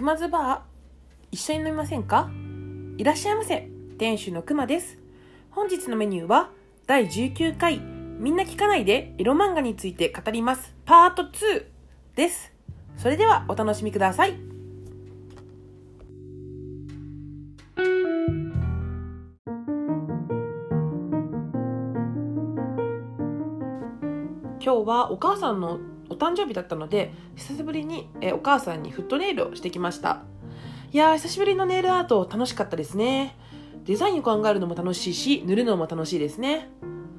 熊津バー一緒に飲みませんか？いらっしゃいませ。店主の熊です。本日のメニューは第19回みんな聞かないでエロ漫画について語ります。パート2です。それではお楽しみください。今日はお母さんの誕生日だったので久しぶりにえお母さんにフットネイルをしてきました。いやー久しぶりのネイルアート楽しかったですね。デザインを考えるのも楽しいし塗るのも楽しいですね。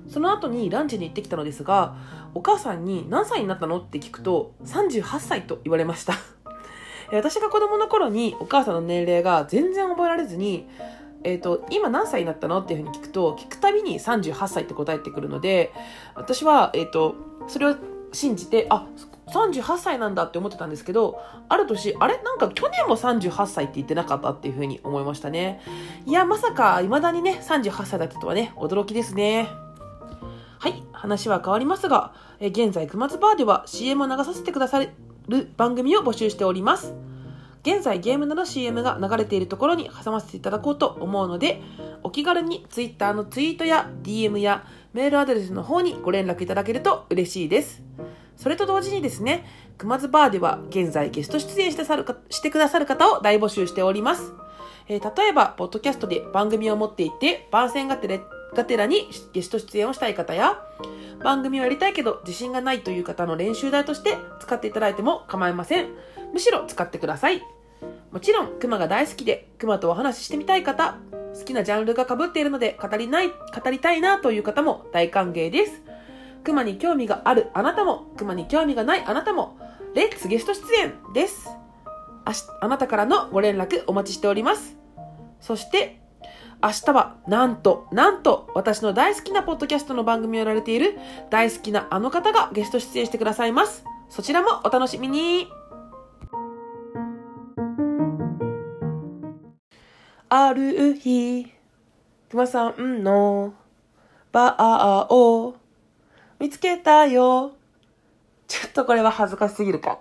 その後にランチに行ってきたのですがお母さんに何歳になったのって聞くと38歳と言われました。私が子供の頃にお母さんの年齢が全然覚えられずにえーと、今何歳になったのっていうふうに聞くと聞くたびに38歳って答えてくるので私は、えーとそれを信じてあ38歳なんだって思ってたんですけどある年あれ？なんか去年も38歳って言ってなかったっていうふうに思いましたね。いやまさか未だにね38歳だったとはね驚きですね。はい話は変わりますがえ現在熊津バーでは CM を流させてくださる番組を募集しております。現在ゲームなど CM が流れているところに挟ませていただこうと思うのでお気軽に Twitter のツイートや DM やメールアドレスの方にご連絡いただけると嬉しいです。それと同時にですね、熊津バーでは現在ゲスト出演してさるかしてくださる方を大募集しております。えー、例えば、ポッドキャストで番組を持っていて、番宣がてれがてらにゲスト出演をしたい方や、番組をやりたいけど自信がないという方の練習台として使っていただいても構いません。むしろ使ってください。もちろん、熊が大好きで、熊とお話ししてみたい方、好きなジャンルが被っているので語りない、語りたいなという方も大歓迎です。熊に興味があるあなたも、熊に興味がないあなたも、レッツゲスト出演です。あし、あなたからのご連絡お待ちしております。そして、明日は、なんと、なんと、私の大好きなポッドキャストの番組をやられている大好きなあの方がゲスト出演してくださいます。そちらもお楽しみに。ある日、熊さんのバーを見つけたよ。ちょっとこれは恥ずかしすぎるか。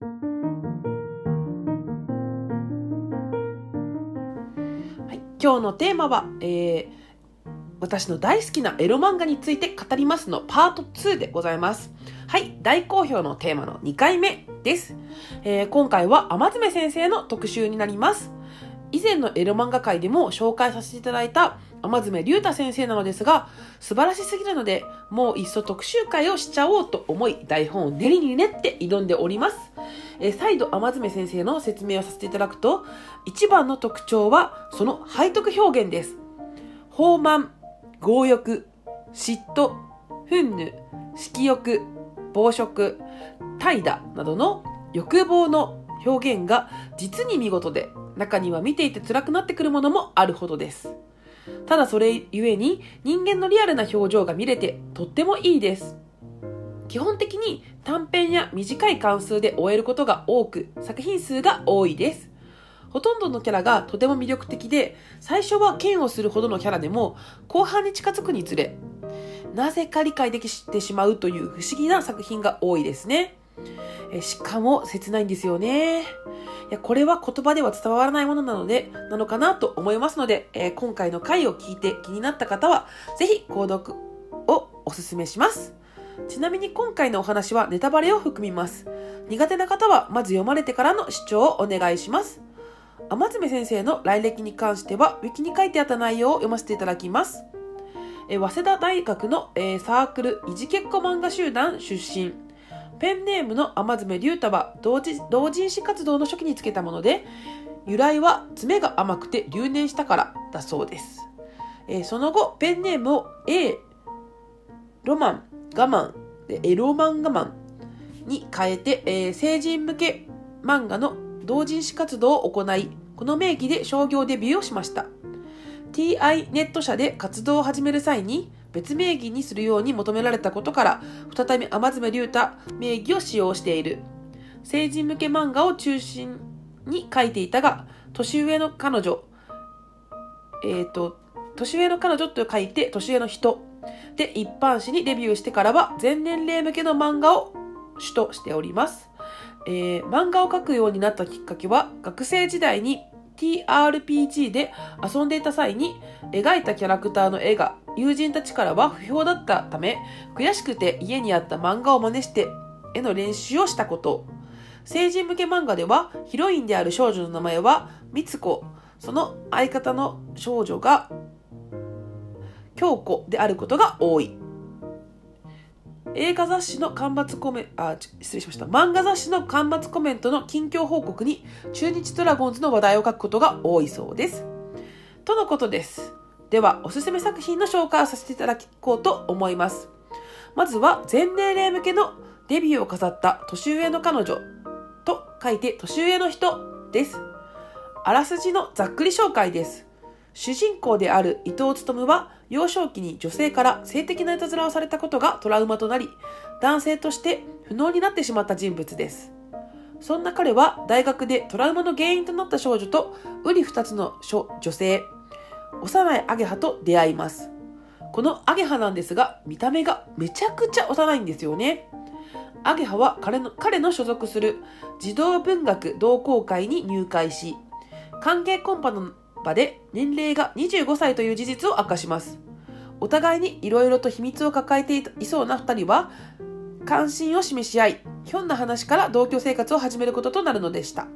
はい、今日のテーマは、えー、私の大好きなエロ漫画について語りますのパート2でございます。はい、大好評のテーマの2回目です。えー、今回は天爪先生の特集になります。以前のエロ漫画界でも紹介させていただいた天爪隆太先生なのですが、素晴らしすぎるので、もういっそ特集会をしちゃおうと思い、台本を練りに練って挑んでおります。え再度天爪先生の説明をさせていただくと、一番の特徴は、その背徳表現です。放慢、強欲、嫉妬、憤怒、色欲、暴食、怠惰などの欲望の表現が実に見事で中には見ていて辛くなってくるものもあるほどです。ただそれゆえに人間のリアルな表情が見れてとってもいいです。基本的に短編や短い関数で終えることが多く、作品数が多いです。ほとんどのキャラがとても魅力的で、最初は嫌悪するほどのキャラでも、後半に近づくにつれ、なぜか理解できてしまうという不思議な作品が多いですね。えしかも切ないんですよね。いや、これは言葉では伝わらないものなので、なのかなと思いますので、えー、今回の回を聞いて気になった方は、ぜひ購読をお勧めします。ちなみに今回のお話はネタバレを含みます。苦手な方はまず読まれてからの視聴をお願いします。天爪先生の来歴に関しては、ウィキに書いてあった内容を読ませていただきます。え早稲田大学の、えー、サークル、いじけっこ漫画集団出身。ペンネームの天爪龍太は同人誌活動の初期につけたもので、由来は爪が甘くて留年したからだそうです。えー、その後、ペンネームを A、ロマン、我慢、でエロマン我慢に変えて、えー、成人向け漫画の同人誌活動を行い、この名義で商業デビューをしました。TI ネット社で活動を始める際に、別名義にするように求められたことから、再び天爪龍太名義を使用している。成人向け漫画を中心に書いていたが、年上の彼女、えっ、ー、と、年上の彼女と書いて、年上の人で一般紙にデビューしてからは、全年齢向けの漫画を主としております。えー、漫画を描くようになったきっかけは、学生時代に TRPG で遊んでいた際に描いたキャラクターの絵が友人たちからは不評だったため、悔しくて家にあった漫画を真似して絵の練習をしたこと。成人向け漫画ではヒロインである少女の名前はみつこ、その相方の少女が京子であることが多い。映画雑誌の刊末コメント、あ、失礼しました。漫画雑誌の刊末コメントの近況報告に中日ドラゴンズの話題を書くことが多いそうです。とのことです。では、おすすめ作品の紹介をさせていただこうと思います。まずは、全年齢向けのデビューを飾った年上の彼女と書いて年上の人です。あらすじのざっくり紹介です。主人公である伊藤勉は幼少期に女性から性的ないたずらをされたことがトラウマとなり、男性として不能になってしまった人物です。そんな彼は大学でトラウマの原因となった少女と瓜二つの女性、幼いアゲハと出会います。このアゲハなんですが、見た目がめちゃくちゃ幼いんですよね。アゲハは彼の彼の所属する児童文学同好会に入会し、関係コンパの場で年齢が25歳という事実を明かします。お互いに色々と秘密を抱えていそうな二人は、関心を示し合い、ひょんな話から同居生活を始めることとなるのでした。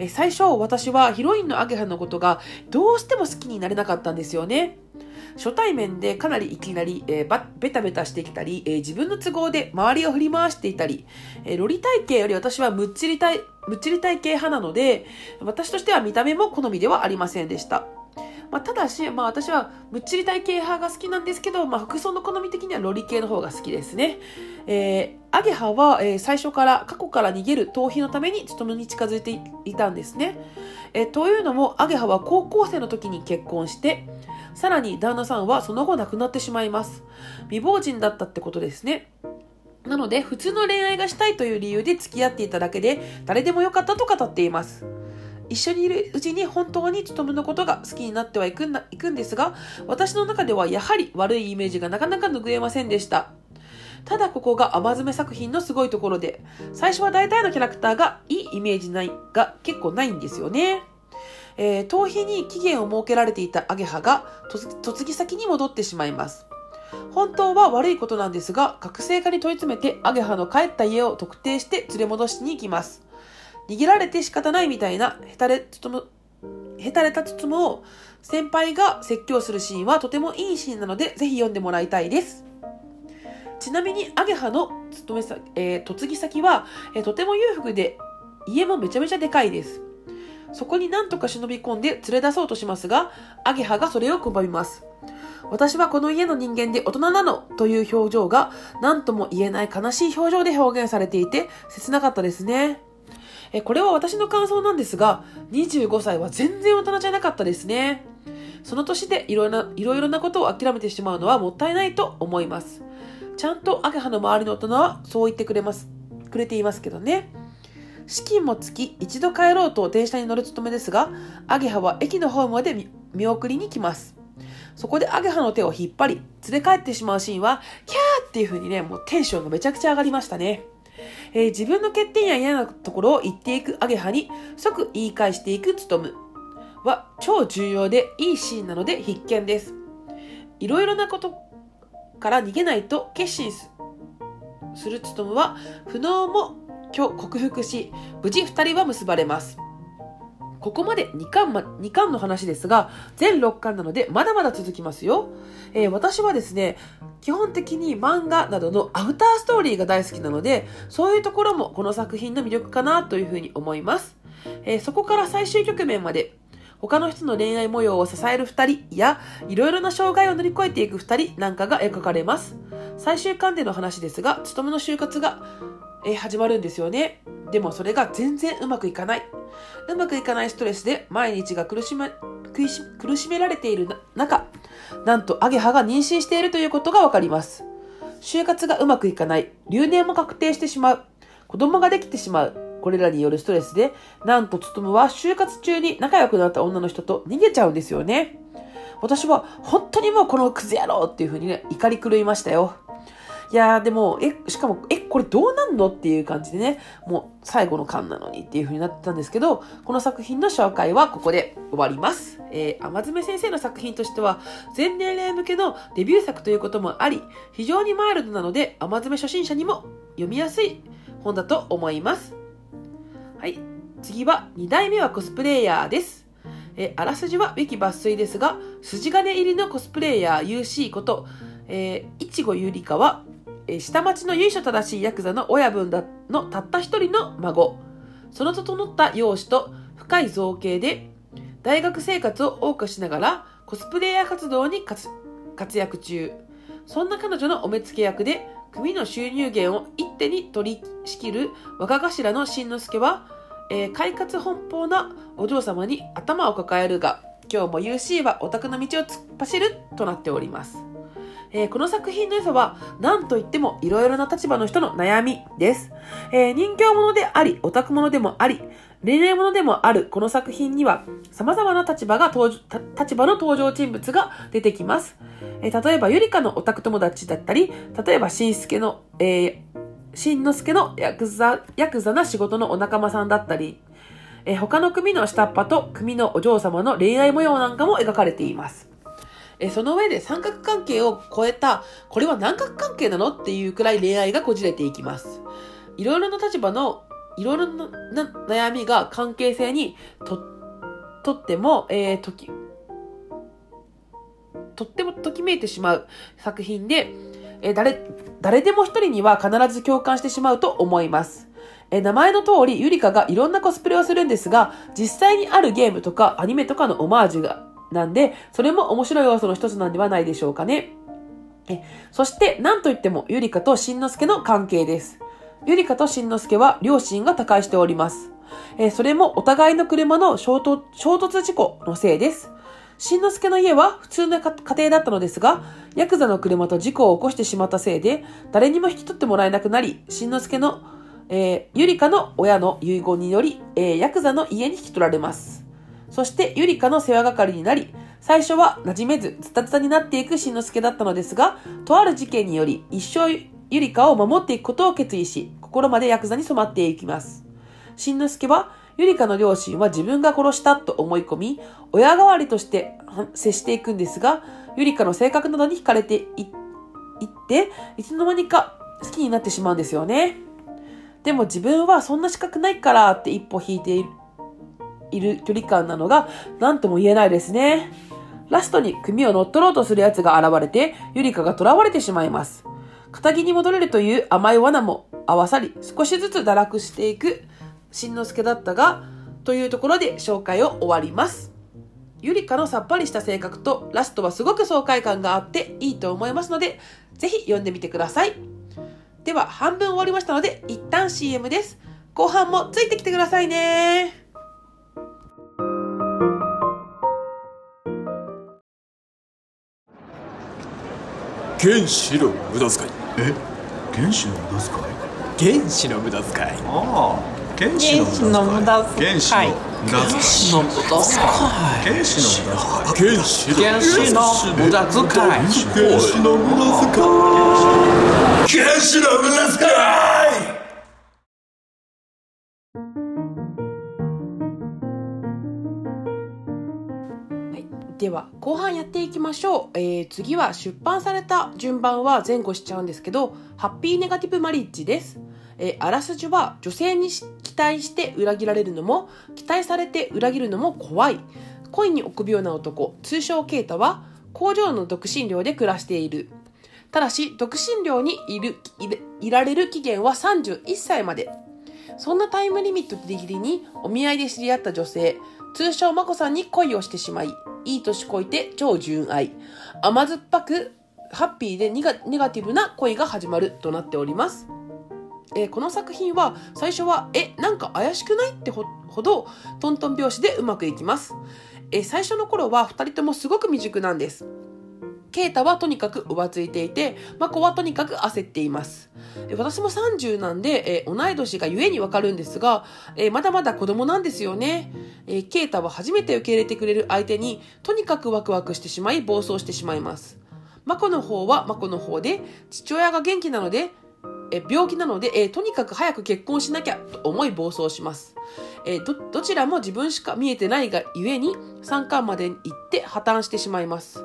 え最初、私はヒロインのアゲハのことがどうしても好きになれなかったんですよね。初対面でかなりいきなり、えー、ベタベタしてきたり、えー、自分の都合で周りを振り回していたり、えー、ロリ体型より私はむっちり体、むっちり体型派なので、私としては見た目も好みではありませんでした。まあ、ただし、まあ、私はむっちり体型派が好きなんですけど、まあ、服装の好み的にはロリ系の方が好きですね。えー、アゲハは、えー、最初から過去から逃げる逃避のために勤めに近づいていたんですね。えー、というのも、アゲハは高校生の時に結婚して、さらに旦那さんはその後亡くなってしまいます。未亡人だったってことですね。なので、普通の恋愛がしたいという理由で付き合っていただけで、誰でもよかったと語っています。一緒にいるうちに本当に勤のことが好きになってはいくんいくんですが、私の中ではやはり悪いイメージがなかなか拭えませんでした。ただここが甘爪作品のすごいところで、最初は大体のキャラクターがいいイメージないが結構ないんですよね。えー、逃避に期限を設けられていたアゲハが嫁ぎ先に戻ってしまいます。本当は悪いことなんですが、覚醒化に問い詰めてアゲハの帰った家を特定して連れ戻しに行きます。逃げられて仕方ないみたいなヘタレつむ、ヘタレたつつむを先輩が説教するシーンはとてもいいシーンなので、ぜひ読んでもらいたいです。ちなみに、アゲハの勤めさ、えー、嫁ぎ先は、えー、とても裕福で、家もめちゃめちゃでかいです。そこになんとか忍び込んで連れ出そうとしますが、アゲハがそれを拒みます。私はこの家の人間で大人なのという表情が何とも言えない悲しい表情で表現されていて切なかったですね。えこれは私の感想なんですが、25歳は全然大人じゃなかったですね。その年でいろいろないろいろなことを諦めてしまうのはもったいないと思います。ちゃんとアゲハの周りの大人はそう言ってくれます、くれていますけどね。資金もつき、一度帰ろうと電車に乗るつとめですが、アゲハは駅のホームまで見送りに来ます。そこでアゲハの手を引っ張り、連れ帰ってしまうシーンは、キャーっていう風にね、もうテンションがめちゃくちゃ上がりましたね。えー、自分の欠点や嫌なところを言っていくアゲハに即言い返していくつとむは超重要でいいシーンなので必見です。いろいろなことから逃げないと決心するつとむは不能も今日克服し無事2人は結ばれます。ここまで2巻,、ま、2巻の話ですが、全6巻なのでまだまだ続きますよ。えー、私はですね、基本的に漫画などのアフターストーリーが大好きなので、そういうところもこの作品の魅力かなというふうに思います。えー、そこから最終局面まで、他の人の恋愛模様を支える二人や、いろいろな障害を乗り越えていく二人なんかが描かれます。最終巻での話ですが、勤めの就活が、え、始まるんですよね。でもそれが全然うまくいかない。うまくいかないストレスで毎日が苦しめ、苦しめられている中、なんとアゲハが妊娠しているということがわかります。就活がうまくいかない、留年も確定してしまう、子供ができてしまう、これらによるストレスで、なんとつとむは就活中に仲良くなった女の人と逃げちゃうんですよね。私は本当にもうこのクズ野郎っていう風にね、怒り狂いましたよ。いやーでも、え、しかも、え、これどうなんのっていう感じでね、もう最後の巻なのにっていう風になってたんですけど、この作品の紹介はここで終わります。えー、甘爪先生の作品としては、全年齢向けのデビュー作ということもあり、非常にマイルドなので、甘爪初心者にも読みやすい本だと思います。はい。次は、2代目はコスプレイヤーです。えあらすじはウィキ抜粋ですが、筋金入りのコスプレイヤー UC こと、えー、いちごゆりかは、下町の由緒正しいヤクザの親分だのたった一人の孫。その整った容姿と深い造形で、大学生活を謳歌しながらコスプレイヤー活動に活躍中。そんな彼女のお目付け役で、組の収入源を一手に取り仕切る若頭の新之助は、えー、快活奔放なお嬢様に頭を抱えるが、今日も UC はオタクの道を突っ走るとなっております。えー、この作品の良さは、何と言ってもいろいろな立場の人の悩みです。えー、人形者であり、オタク者でもあり、恋愛者でもあるこの作品には、様々な立場が、立場の登場人物が出てきます。えー、例えば、ゆりかのオタク友達だったり、例えば、しんすけの、えー、しんのすけのヤクザ、ヤクザな仕事のお仲間さんだったり、えー、他の組の下っ端と組のお嬢様の恋愛模様なんかも描かれています。えその上で三角関係を超えた、これは何角関係なのっていうくらい恋愛がこじれていきます。いろいろな立場の、いろいろな悩みが関係性にと、とっても、えー、とき、とってもときめいてしまう作品で、えー、誰、誰でも一人には必ず共感してしまうと思います。え名前の通り、ゆりかがいろんなコスプレをするんですが、実際にあるゲームとかアニメとかのオマージュがなんで、それも面白い要素の一つなんではないでしょうかね。えそして、なんといっても、ゆりかとしんのすけの関係です。ゆりかとしんのすけは両親が他界しております。えそれもお互いの車の衝突衝突事故のせいです。しんのすけの家は普通の家庭だったのですが、ヤクザの車と事故を起こしてしまったせいで、誰にも引き取ってもらえなくなり、しんのすけの、えー、ゆりかの親の遺言により、えー、ヤクザの家に引き取られます。そしてゆりかの世話係になり、最初は馴染めず、ズタズタになっていくしんのすけだったのですが、とある事件により、一生ゆりかを守っていくことを決意し、心までヤクザに染まっていきます。しんのすけは、ゆりかの両親は自分が殺したと思い込み、親代わりとして接していくんですが、ゆりかの性格などに惹かれていって、いつの間にか好きになってしまうんですよね。でも自分はそんな資格ないからって一歩引いているいる距離感なのが何とも言えないですね。ラストに組を乗っ取ろうとする奴が現れて、ゆりかが囚われてしまいます。仇に戻れるという甘い罠も合わさり、少しずつ堕落していくしんのすけだったが、というところで紹介を終わります。ゆりかのさっぱりした性格とラストはすごく爽快感があっていいと思いますので、ぜひ読んでみてください。では、半分終わりましたので、一旦 CM です。後半もついてきてくださいね原子の無駄遣い。え？原子の無駄遣い？原子の無駄遣い。ああ原子の無駄遣い。原子の無駄遣い。原子の無駄遣い。原子の無駄遣い。原子の原子の無駄遣い。原子の無駄遣い後半やっていきましょう、えー、次は出版された順番は前後しちゃうんですけどハッピーネガティブマリッジです、えー、あらすじは女性に期待して裏切られるのも期待されて裏切るのも怖い。恋に臆病な男。通称ケイタは工場の独身寮で暮らしている。ただし独身寮にいるいられる期限は31歳まで。そんなタイムリミットギリギリにお見合いで知り合った女性。通称まこさんに恋をしてしまいいい年こいて超純愛。甘酸っぱく、ハッピーでネガネガティブな恋が始まるとなっております。えー、この作品は最初は、え、なんか怪しくないってほどトントン拍子でうまくいきます。えー、最初の頃は2人ともすごく未熟なんです。ケイタはとにかく浮ついていて、マコはとにかく焦っています。私も30なんで、えー、同い年がゆえにわかるんですが、えー、まだまだ子供なんですよね。えー、ケイタは初めて受け入れてくれる相手に、とにかくワクワクしてしまい、暴走してしまいます。マコの方はマコの方で、父親が元気なので、え病気なので、えとにかく早く結婚しなきゃと思い暴走します。えど、どちらも自分しか見えてないがゆえに、三冠まで行って破綻してしまいます。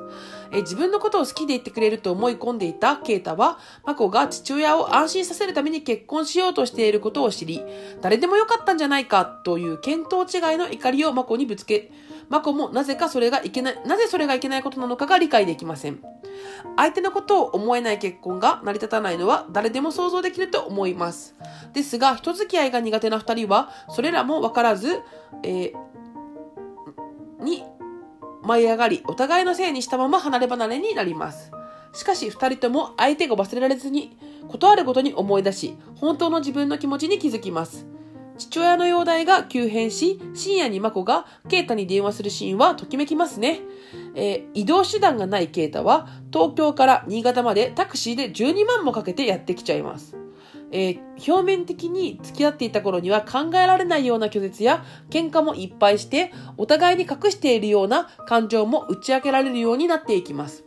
え自分のことを好きでいてくれると思い込んでいたケイタは、マコが父親を安心させるために結婚しようとしていることを知り、誰でもよかったんじゃないかという見当違いの怒りをマコにぶつけ、マコもなぜかそれがいけない、なぜそれがいけないことなのかが理解できません。相手のことを思えない結婚が成り立たないのは誰でも想像できると思います。ですが、人付き合いが苦手な二人は、それらもわからず、えー、に舞い上がり、お互いのせいにしたまま離れ離れになります。しかし二人とも相手が忘れられずに、ことあるごとに思い出し、本当の自分の気持ちに気づきます。父親の容体が急変し、深夜にマコがケイタに電話するシーンはときめきますね。えー、移動手段がないケイタは、東京から新潟までタクシーで12万もかけてやってきちゃいます。えー、表面的に付き合っていた頃には考えられないような拒絶や喧嘩もいっぱいして、お互いに隠しているような感情も打ち明けられるようになっていきます。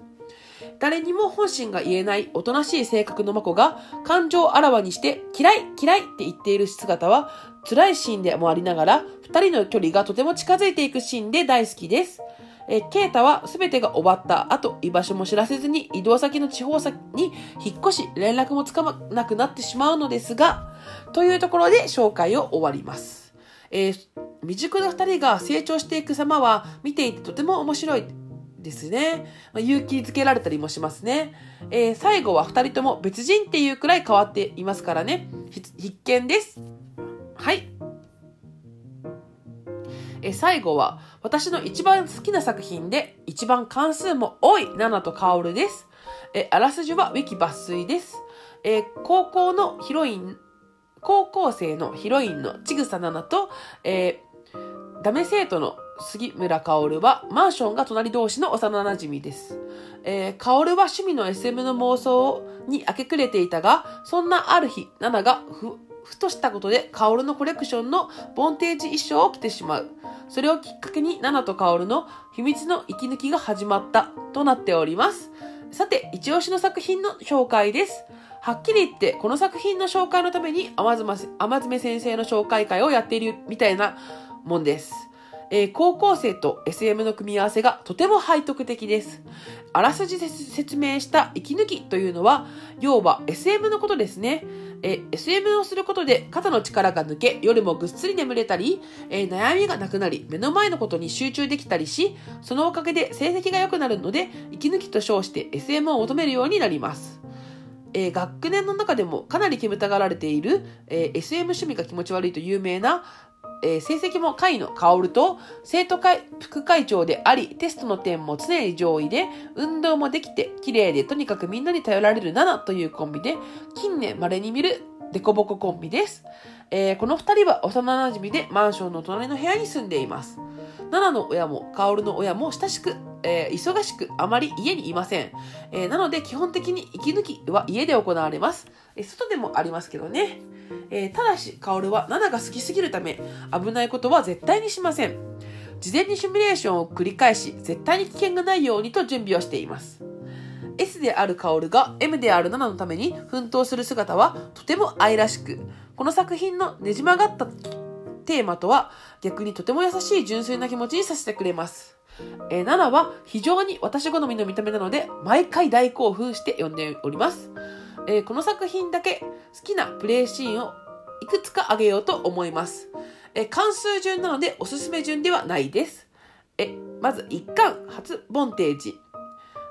誰にも本心が言えないおとなしい性格のマコが感情をあらわにして嫌い嫌いって言っている姿は辛いシーンでもありながら二人の距離がとても近づいていくシーンで大好きです。えケイタは全てが終わった後、居場所も知らせずに移動先の地方先に引っ越し、連絡もつかまなくなってしまうのですが、というところで紹介を終わります。えー、未熟な二人が成長していく様は見ていてとても面白いですね。まあ、勇気づけられたりもしますね。えー、最後は二人とも別人っていうくらい変わっていますからね。必見です。はい。え最後は私の一番好きな作品で一番関数も多いナナとカオルです。えあらすじはウィキ抜粋です。え高校のヒロイン、高校生のヒロインのちぐさナナと、えー、ダメ生徒の杉村薫はマンションが隣同士の幼馴染です。えー、薫は趣味の SM の妄想に明け暮れていたが、そんなある日、ナナがふ、ふとしたことで薫のコレクションのボンテージ衣装を着てしまう。それをきっかけに、ナナとカオルの秘密の息抜きが始まったとなっております。さて、一押しの作品の紹介です。はっきり言って、この作品の紹介のために、甘爪先生の紹介会をやっているみたいなもんです。えー、高校生と SM の組み合わせがとても背徳的です。あらすじで説明した息抜きというのは、要は SM のことですね。え SM をすることで肩の力が抜け、夜もぐっすり眠れたり、え、悩みがなくなり、目の前のことに集中できたりし、そのおかげで成績が良くなるので、息抜きと称して SM を求めるようになります。えー、学年の中でもかなり煙たがられている、えー、SM 趣味が気持ち悪いと有名な、えー、成績も下位の薫と生徒会副会長であり、テストの点も常に上位で、運動もできて、綺麗でとにかくみんなに頼られる7というコンビで、近年稀に見るデコボココンビです。えー、この二人は幼馴染でマンションの隣の部屋に住んでいます。ナナの親もカオルの親も親しく、えー、忙しくあまり家にいません。えー、なので基本的に息抜きは家で行われます。え外でもありますけどね。えただし、カオルはナナが好きすぎるため、危ないことは絶対にしません。事前にシミュレーションを繰り返し、絶対に危険がないようにと準備をしています。S である薫が M である7のために奮闘する姿はとても愛らしく、この作品のねじ曲がったテーマとは逆にとても優しい純粋な気持ちにさせてくれます。えー、7は非常に私好みの見た目なので毎回大興奮して読んでおります。えー、この作品だけ好きなプレイシーンをいくつか挙げようと思います。えー、関数順なのでおすすめ順ではないです。えまず1巻初ボンテージ。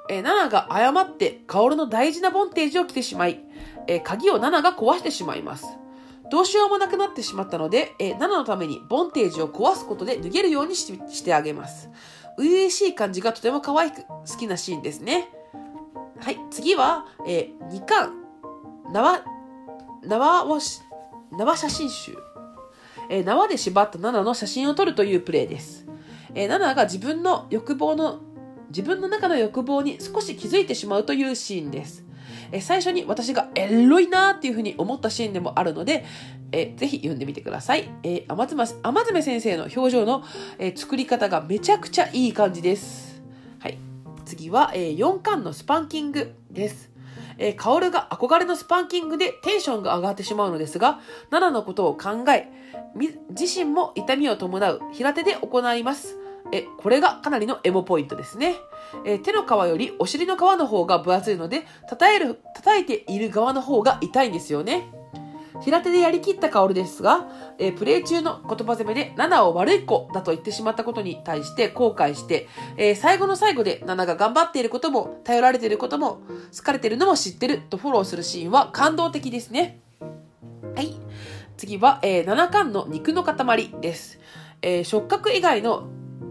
えー、ナナが誤って薫の大事なボンテージを着てしまい、えー、鍵をナナが壊してしまいます。どうしようもなくなってしまったので、えー、ナナのためにボンテージを壊すことで脱げるようにしてあげます。初々しい感じがとても可愛く好きなシーンですね。はい、次は、えー、2巻、縄、縄をし、縄写真集。えー、縄で縛ったナナの写真を撮るというプレイです。えー、ナナが自分の欲望の自分の中の欲望に少し気づいてしまうというシーンです。え最初に私がエロいなーっていうふうに思ったシーンでもあるので、えぜひ読んでみてください。えー、甘妻甘爪先生の表情の、え作り方がめちゃくちゃいい感じです。はい。次は、えー、4巻のスパンキングです。えー、カオルが憧れのスパンキングでテンションが上がってしまうのですが、ナナのことを考え、自身も痛みを伴う平手で行います。え、これがかなりのエモポイントですね。え手の皮よりお尻の皮の方が分厚いので、叩える、叩いている側の方が痛いんですよね。平手でやりきった薫ですが、えープレイ中の言葉攻めでナナを悪い子だと言ってしまったことに対して後悔して、えー最後の最後でナナが頑張っていることも、頼られていることも、好かれているのも知ってるとフォローするシーンは感動的ですね。はい。次は、えー7巻の肉の塊です。えー触覚以外の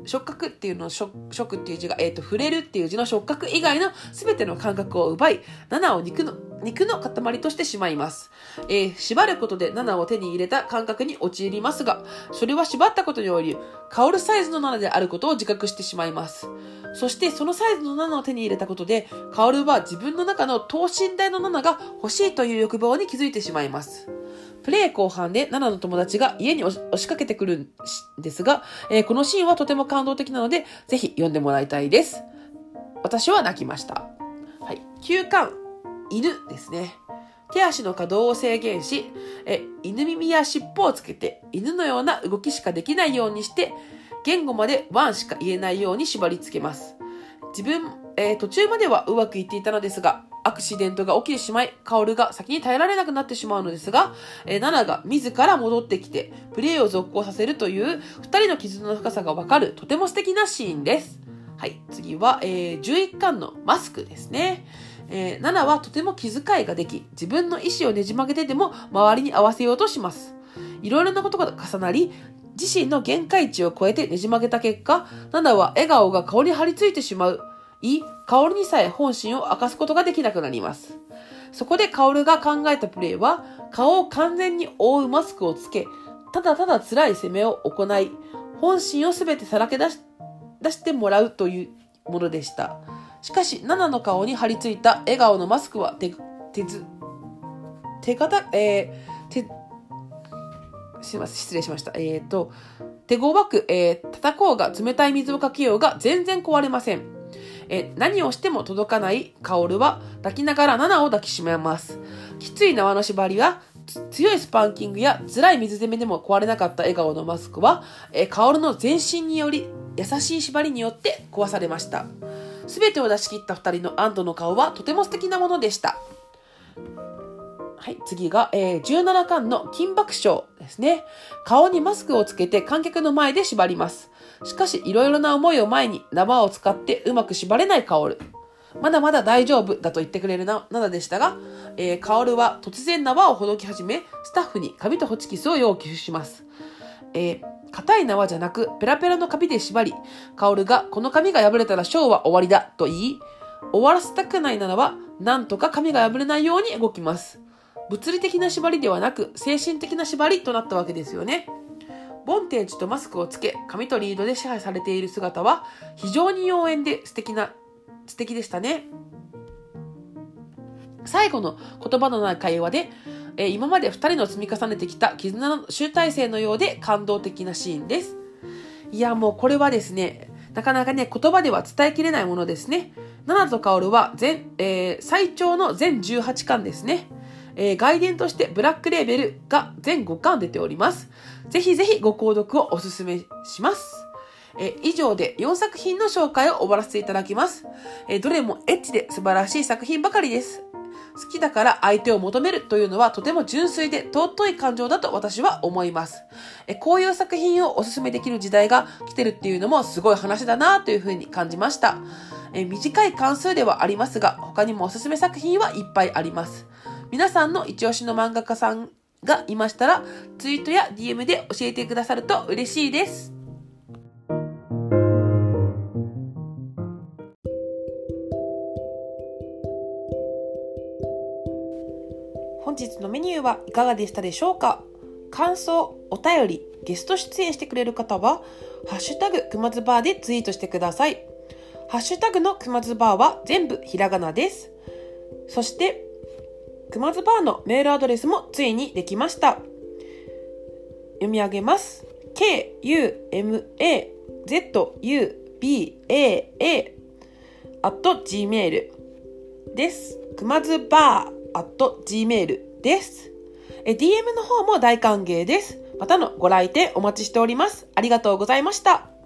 触覚っていうの触触っていう字が、えっ、と、触れるっていう字の触覚以外の全ての感覚を奪い、7を肉の、肉の塊としてしまいます。えー縛ることで7を手に入れた感覚に陥りますが、それは縛ったことにより、香るサイズの7であることを自覚してしまいます。そして、そのサイズの7を手に入れたことで、カオルは自分の中の等身大の7が欲しいという欲望に気づいてしまいます。プレイ後半でナナの友達が家に押し押しかけてくるんですが、えーこのシーンはとても感動的なので、ぜひ読んでもらいたいです。私は泣きました。はい。9巻、犬ですね。手足の可動を制限し、え犬耳や尻尾をつけて、犬のような動きしかできないようにして、言語までワンしか言えないように縛り付けます。自分、えー途中まではうまくいっていたのですが、アクシデントが起きてしまい、カオルが先に耐えられなくなってしまうのですが、えーナナが自ら戻ってきて、プレイを続行させるという、二人の絆の深さがわかる、とても素敵なシーンです。はい、次は、えー11巻のマスクですね。えーナナはとても気遣いができ、自分の意思をねじ曲げてでも周りに合わせようとします。いろいろなことが重なり、自身の限界値を超えてねじ曲げた結果、ナナは笑顔が顔に張り付いてしまう。い、薫にさえ本心を明かすことができなくなります。そこで薫が考えたプレーは、顔を完全に覆うマスクをつけ、ただただ辛い攻めを行い、本心をすべてさらけ出し出してもらうというものでした。しかし、ナナの顔に張り付いた笑顔のマスクは手、手ず、手形、えー、手、すいません、失礼しました。えっ、と、手強く、えー、叩こうが冷たい水をかけようが全然壊れません。え何をしても届かない薫は抱きながらナナを抱きしめます。きつい縄の縛りは、強いスパンキングや辛い水攻めでも壊れなかった笑顔のマスクは、えー、薫の全身により優しい縛りによって壊されました。すべてを出し切った二人の安堵の顔はとても素敵なものでした。はい、次が、えー17巻の金箔章ですね。顔にマスクをつけて観客の前で縛ります。しかし、いろいろな思いを前に縄を使ってうまく縛れない薫。まだまだ大丈夫だと言ってくれるな、ナナでしたが、えー、薫は突然縄をほどき始め、スタッフに紙とホチキスを要求します。えー硬い縄じゃなく、ペラペラの紙で縛り、薫がこの紙が破れたらショーは終わりだと言い、終わらせたくないならば、なんとか紙が破れないように動きます。物理的な縛りではなく、精神的な縛りとなったわけですよね。ボンテージとマスクをつけ、紙とリードで支配されている姿は、非常に妖艶で素敵な、素敵でしたね。最後の言葉のない会話で、え今まで二人の積み重ねてきた絆の集大成のようで感動的なシーンです。いや、もうこれはですね、なかなかね、言葉では伝えきれないものですね。ナナとカオルは全、えー最長の全18巻ですね。えー外伝としてブラックレーベルが全5巻出ております。ぜひぜひご購読をお勧めします。えー以上で4作品の紹介を終わらせていただきます。えーどれもエッチで素晴らしい作品ばかりです。好きだから相手を求めるというのはとても純粋で尊い感情だと私は思います。えこういう作品をおすすめできる時代が来てるっていうのもすごい話だなというふうに感じました。え短い関数ではありますが、他にもおすすめ作品はいっぱいあります。皆さんの一押しの漫画家さんがいましたら、ツイートや DM で教えてくださると嬉しいです。本日のメニューはいかがでしたでしょうか？感想、お便り、ゲスト出演してくれる方は、ハッシュタグくまずバーでツイートしてください。ハッシュタグのくまずバーは全部ひらがなです。そして、くまずバーのメールアドレスもついにできました。読み上げます。k, u, m, a, z, u, b, a, a at gmail です。くまずバー gmail です。え DM の方も大歓迎です。またのご来店お待ちしております。ありがとうございました。